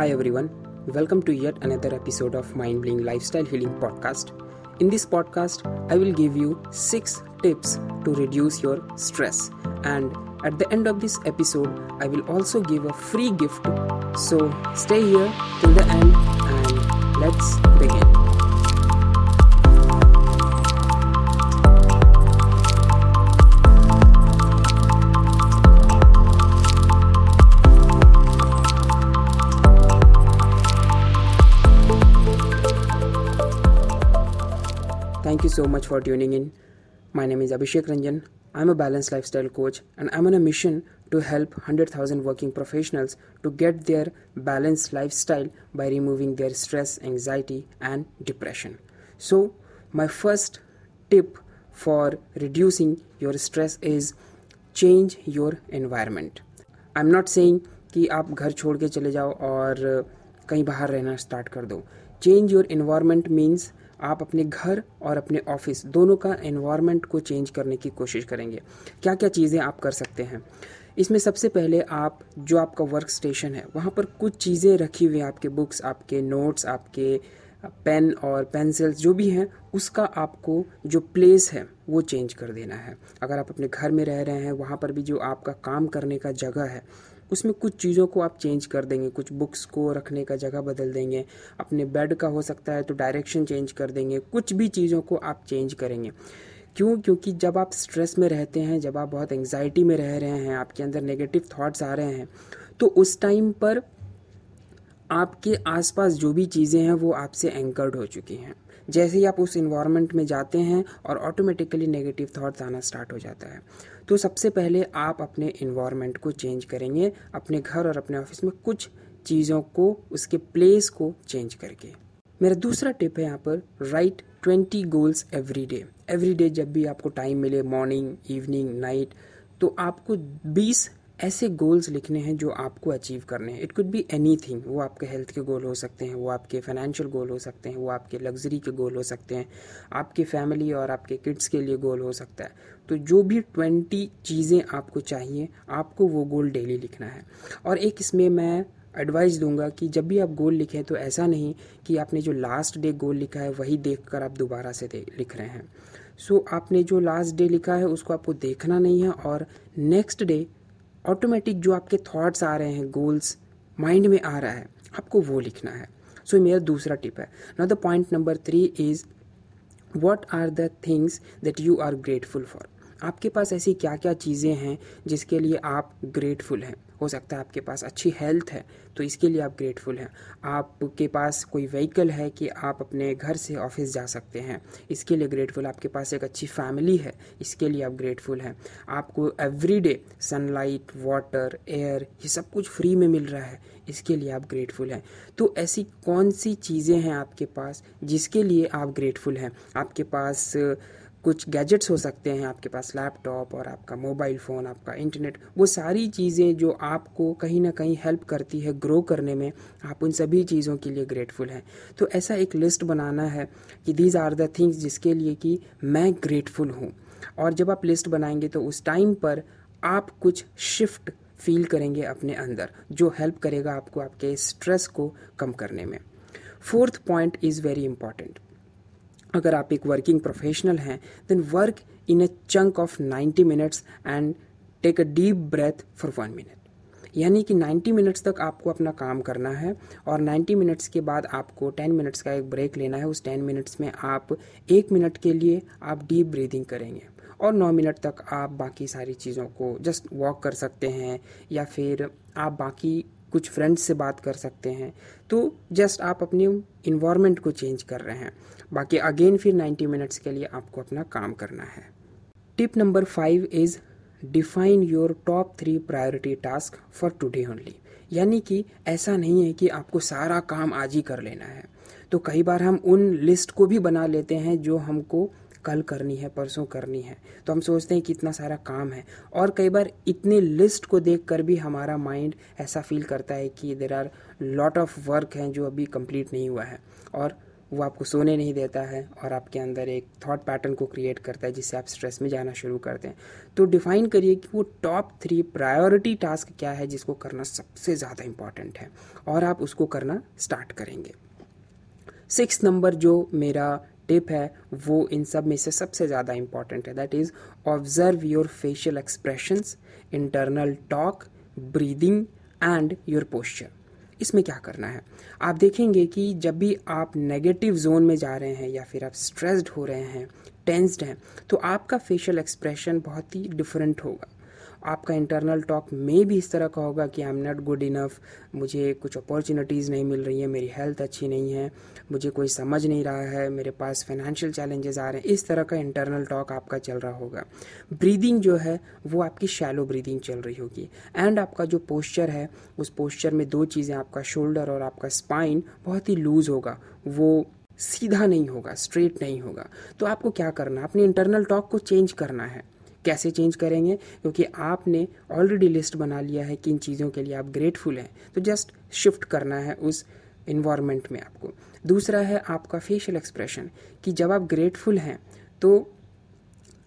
Hi everyone, welcome to yet another episode of Mind Blowing Lifestyle Healing Podcast. In this podcast, I will give you 6 tips to reduce your stress. And at the end of this episode, I will also give a free gift. So stay here till the end Thank you so much for tuning in. My name is Abhishek Ranjan. I'm a balanced lifestyle coach and I'm on a mission to help 100,000 working professionals to get their balanced lifestyle by removing their stress, anxiety, and depression. So, my first tip for reducing your stress is change your environment. I'm not saying कि आप घर छोड़ के चले जाओ और कहीं बाहर रहना स्टार्ट कर दो चेंज योर इन्वायरमेंट मीन्स आप अपने घर और अपने ऑफ़िस दोनों का एनवायरनमेंट को चेंज करने की कोशिश करेंगे। क्या क्या चीज़ें आप कर सकते हैं? इसमें सबसे पहले आप, जो आपका वर्क स्टेशन है, वहाँ पर कुछ चीज़ें रखी हुई आपके बुक्स आपके नोट्स आपके पेन और पेंसिल्स जो भी हैं, उसका आपको जो प्लेस है, वो चेंज कर देना है। अगर आप अपने घर में रह रहे हैं, वहाँ पर भी जो आपका काम करने का जगह है उसमें कुछ चीज़ों को आप चेंज कर देंगे, कुछ बुक्स को रखने का जगह बदल देंगे, अपने बेड का हो सकता है तो डायरेक्शन चेंज कर देंगे, कुछ भी चीज़ों को आप चेंज करेंगे। क्यों? क्योंकि जब आप स्ट्रेस में रहते हैं, जब आप बहुत एंग्जाइटी में रह रहे हैं, आपके अंदर नेगेटिव थॉट्स आ रहे हैं तो उस टाइम पर आपके आसपास जो भी चीज़ें हैं, वो आपसे एंकर्ड हो चुकी हैं। जैसे ही आप उस इन्वायरमेंट में जाते हैं और ऑटोमेटिकली नेगेटिव थॉट्स आना स्टार्ट हो जाता है। तो सबसे पहले आप अपने इन्वायरमेंट को चेंज करेंगे, अपने घर और अपने ऑफ़िस में कुछ चीज़ों को, उसके प्लेस को चेंज करके। मेरा दूसरा टिप है यहाँ पर write twenty goals every day every day जब भी आपको टाइम मिले मॉर्निंग इवनिंग नाइट तो आपको बीस ऐसे गोल्स लिखने हैं जो आपको अचीव करने हैं। It could be anything वो आपके हेल्थ के गोल हो सकते हैं वो आपके फाइनेंशियल गोल हो सकते हैं वो आपके लग्जरी के गोल हो सकते हैं आपके फैमिली और आपके किड्स के लिए गोल हो सकता है। तो जो भी ट्वेंटी चीज़ें आपको चाहिए आपको वो गोल डेली लिखना है। और एक इसमें मैं एडवाइस दूँगा कि जब भी आप गोल लिखें तो ऐसा नहीं कि आपने जो लास्ट डे गोल लिखा है वही देख कर आप दोबारा से लिख रहे हैं। सो so, आपने जो लास्ट डे लिखा है उसको आपको देखना नहीं है और नेक्स्ट डे ऑटोमेटिक जो आपके थॉट्स आ रहे हैं गोल्स माइंड में आ रहा है आपको वो लिखना है। सो so, मेरा दूसरा टिप है। Now the point number three is what are the things that you are grateful for आपके पास ऐसी क्या क्या चीज़ें हैं जिसके लिए आप ग्रेटफुल हैं? हो सकता है आपके पास अच्छी हेल्थ है तो इसके लिए आप ग्रेटफुल हैं। आपके पास कोई व्हीकल है कि आप अपने घर से ऑफ़िस जा सकते हैं। इसके लिए ग्रेटफुल आपके पास एक अच्छी फैमिली है, इसके लिए आप ग्रेटफुल हैं। आपको एवरीडे सनलाइट वाटर एयर ये सब कुछ फ्री में मिल रहा है, इसके लिए आप ग्रेटफुल हैं। तो ऐसी कौन सी चीज़ें हैं आपके पास जिसके लिए आप ग्रेटफुल हैं? आपके पास कुछ गैजेट्स हो सकते हैं, आपके पास लैपटॉप और आपका मोबाइल फ़ोन, आपका इंटरनेट, वो सारी चीज़ें जो आपको कहीं ना कहीं हेल्प करती है ग्रो करने में, आप उन सभी चीज़ों के लिए ग्रेटफुल हैं। तो ऐसा एक लिस्ट बनाना है कि दीज आर द थिंग्स जिसके लिए कि मैं ग्रेटफुल हूँ। और जब आप लिस्ट बनाएँगे तो उस टाइम पर आप कुछ शिफ्ट फील करेंगे अपने अंदर, जो हेल्प करेगा आपको आपके स्ट्रेस को कम करने में। Fourth point is very important अगर आप एक वर्किंग प्रोफेशनल हैं then work in a chunk of 90 minutes and take a deep breath for one minute यानी कि 90 मिनट्स तक आपको अपना काम करना है और 90 मिनट्स के बाद आपको 10 मिनट्स का एक ब्रेक लेना है। उस 10 मिनट्स में आप एक मिनट के लिए आप डीप ब्रीदिंग करेंगे और 9 मिनट तक आप बाकी सारी चीज़ों को जस्ट वॉक कर सकते हैं या फिर आप बाकी कुछ फ्रेंड्स से बात कर सकते हैं। तो जस्ट आप अपने इन्वायरमेंट को चेंज कर रहे हैं। बाकी अगेन फिर 90 मिनट्स के लिए आपको अपना काम करना है। Tip number five is define your top three priority task for today only यानी कि ऐसा नहीं है कि आपको सारा काम आज ही कर लेना है। तो कई बार हम उन लिस्ट को भी बना लेते हैं जो हमको कल करनी है, परसों करनी है। तो हम सोचते हैं कि इतना सारा काम है। और कई बार इतने लिस्ट को देख कर भी हमारा माइंड ऐसा फील करता है कि there are lot of work हैं जो अभी कंप्लीट नहीं हुआ है। और वो आपको सोने नहीं देता है और आपके अंदर एक थॉट पैटर्न को क्रिएट करता है जिससे आप स्ट्रेस में जाना शुरू करते हैं। तो डिफाइन करिए कि वो टॉप थ्री प्रायोरिटी टास्क क्या है जिसको करना सबसे ज़्यादा इंपॉर्टेंट है। और आप उसको करना स्टार्ट करेंगे। सिक्स नंबर जो मेरा टिप है, वो इन सब में से सबसे ज़्यादा इंपॉर्टेंट है। That is observe your facial expressions internal talk breathing and your posture इसमें क्या करना है? आप देखेंगे कि जब भी आप नेगेटिव जोन में जा रहे हैं या फिर आप स्ट्रेस्ड हो रहे हैं टेंस्ड हैं तो आपका फेशियल एक्सप्रेशन बहुत ही डिफरेंट होगा। आपका इंटरनल टॉक में भी इस तरह का होगा कि I am not good enough मुझे कुछ अपॉर्चुनिटीज़ नहीं मिल रही है, मेरी हेल्थ अच्छी नहीं है, मुझे कोई समझ नहीं रहा है, मेरे पास फाइनेंशियल चैलेंजेस आ रहे हैं। इस तरह का इंटरनल टॉक आपका चल रहा होगा। ब्रीदिंग जो है, वो आपकी शैलो ब्रीदिंग चल रही होगी। एंड आपका जो पोस्चर है, उस पोस्चर में दो चीज़ें, आपका शोल्डर और आपका स्पाइन बहुत ही लूज़ होगा। वो सीधा नहीं होगा स्ट्रेट नहीं होगा। तो आपको क्या करना है? अपनी इंटरनल टॉक को चेंज करना है। कैसे चेंज करेंगे? क्योंकि आपने ऑलरेडी लिस्ट बना लिया है किन चीज़ों के लिए आप ग्रेटफुल हैं। तो जस्ट शिफ्ट करना है उस इन्वायरमेंट में आपको। दूसरा है आपका फेशियल एक्सप्रेशन कि जब आप ग्रेटफुल हैं तो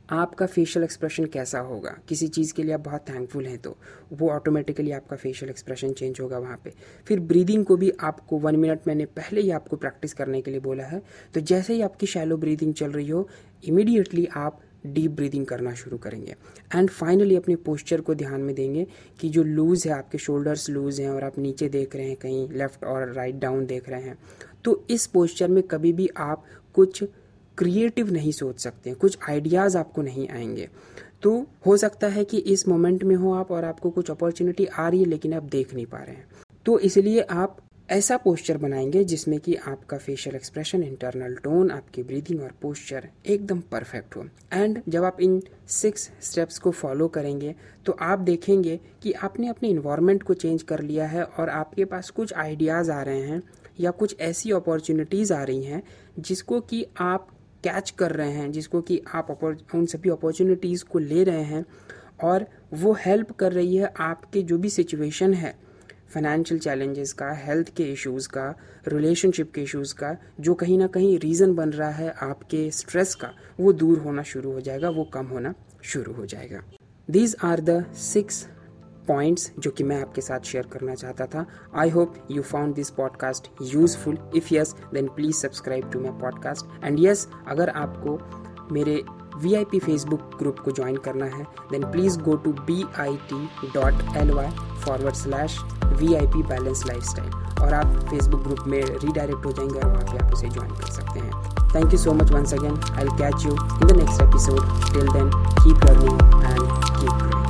आपका फेशियल एक्सप्रेशन कैसा होगा? किसी चीज़ के लिए आप बहुत थैंकफुल हैं तो वो ऑटोमेटिकली आपका फेशियल एक्सप्रेशन चेंज होगा वहाँ पे। फिर ब्रीदिंग को भी आपको वन मिनट मैंने पहले ही आपको प्रैक्टिस करने के लिए बोला है। तो जैसे ही आपकी शैलो ब्रीदिंग चल रही हो इमीडिएटली आप डीप ब्रीदिंग करना शुरू करेंगे। एंड फाइनली अपने पोस्चर को ध्यान में देंगे कि जो लूज़ है, आपके शोल्डर्स लूज़ हैं और आप नीचे देख रहे हैं कहीं, लेफ़्ट और राइट डाउन देख रहे हैं तो इस पोस्चर में कभी भी आप कुछ क्रिएटिव नहीं सोच सकते, कुछ आइडियाज़ आपको नहीं आएँगे। तो हो सकता है कि इस मोमेंट में हो आप और आपको कुछ अपॉर्चुनिटी आ रही है, लेकिन आप देख नहीं पा रहे हैं। तो इसलिए आप ऐसा पोस्चर बनाएँगे जिसमें कि आपका फेशियल एक्सप्रेशन इंटरनल टोन आपकी ब्रीदिंग और पोस्चर एकदम परफेक्ट हो। एंड जब आप इन सिक्स स्टेप्स को फॉलो करेंगे तो आप देखेंगे कि आपने अपने इन्वायरमेंट को चेंज कर लिया है और आपके पास कुछ आइडियाज़ आ रहे हैं या कुछ ऐसी अपॉर्चुनिटीज़ आ रही हैं जिसको कि आप कैच कर रहे हैं, जिसको कि आप उन सभी अपॉर्चुनिटीज़ को ले रहे हैं और वो हेल्प कर रही है आपके जो भी सिचुएशन है। फाइनेंशियल चैलेंजेस का हेल्थ के इश्यूज़ का रिलेशनशिप के इश्यूज़ का, जो कहीं ना कहीं रीज़न बन रहा है आपके स्ट्रेस का, वो दूर होना शुरू हो जाएगा, वो कम होना शुरू हो जाएगा। These are the six points जो कि मैं आपके साथ शेयर करना चाहता था। I hope you found this podcast useful if yes then please subscribe to my podcast and yes अगर आपको मेरे V I P Facebook group को ज्वाइन करना है then please go to B I T dot L Y forward slash V I P balance lifestyle और आप Facebook group में redirect हो जाएँगे और वहाँ पे आप उसे ज्वाइन कर सकते हैं। Thank you so much once again I catch you in the next episode till then keep learning and keep growing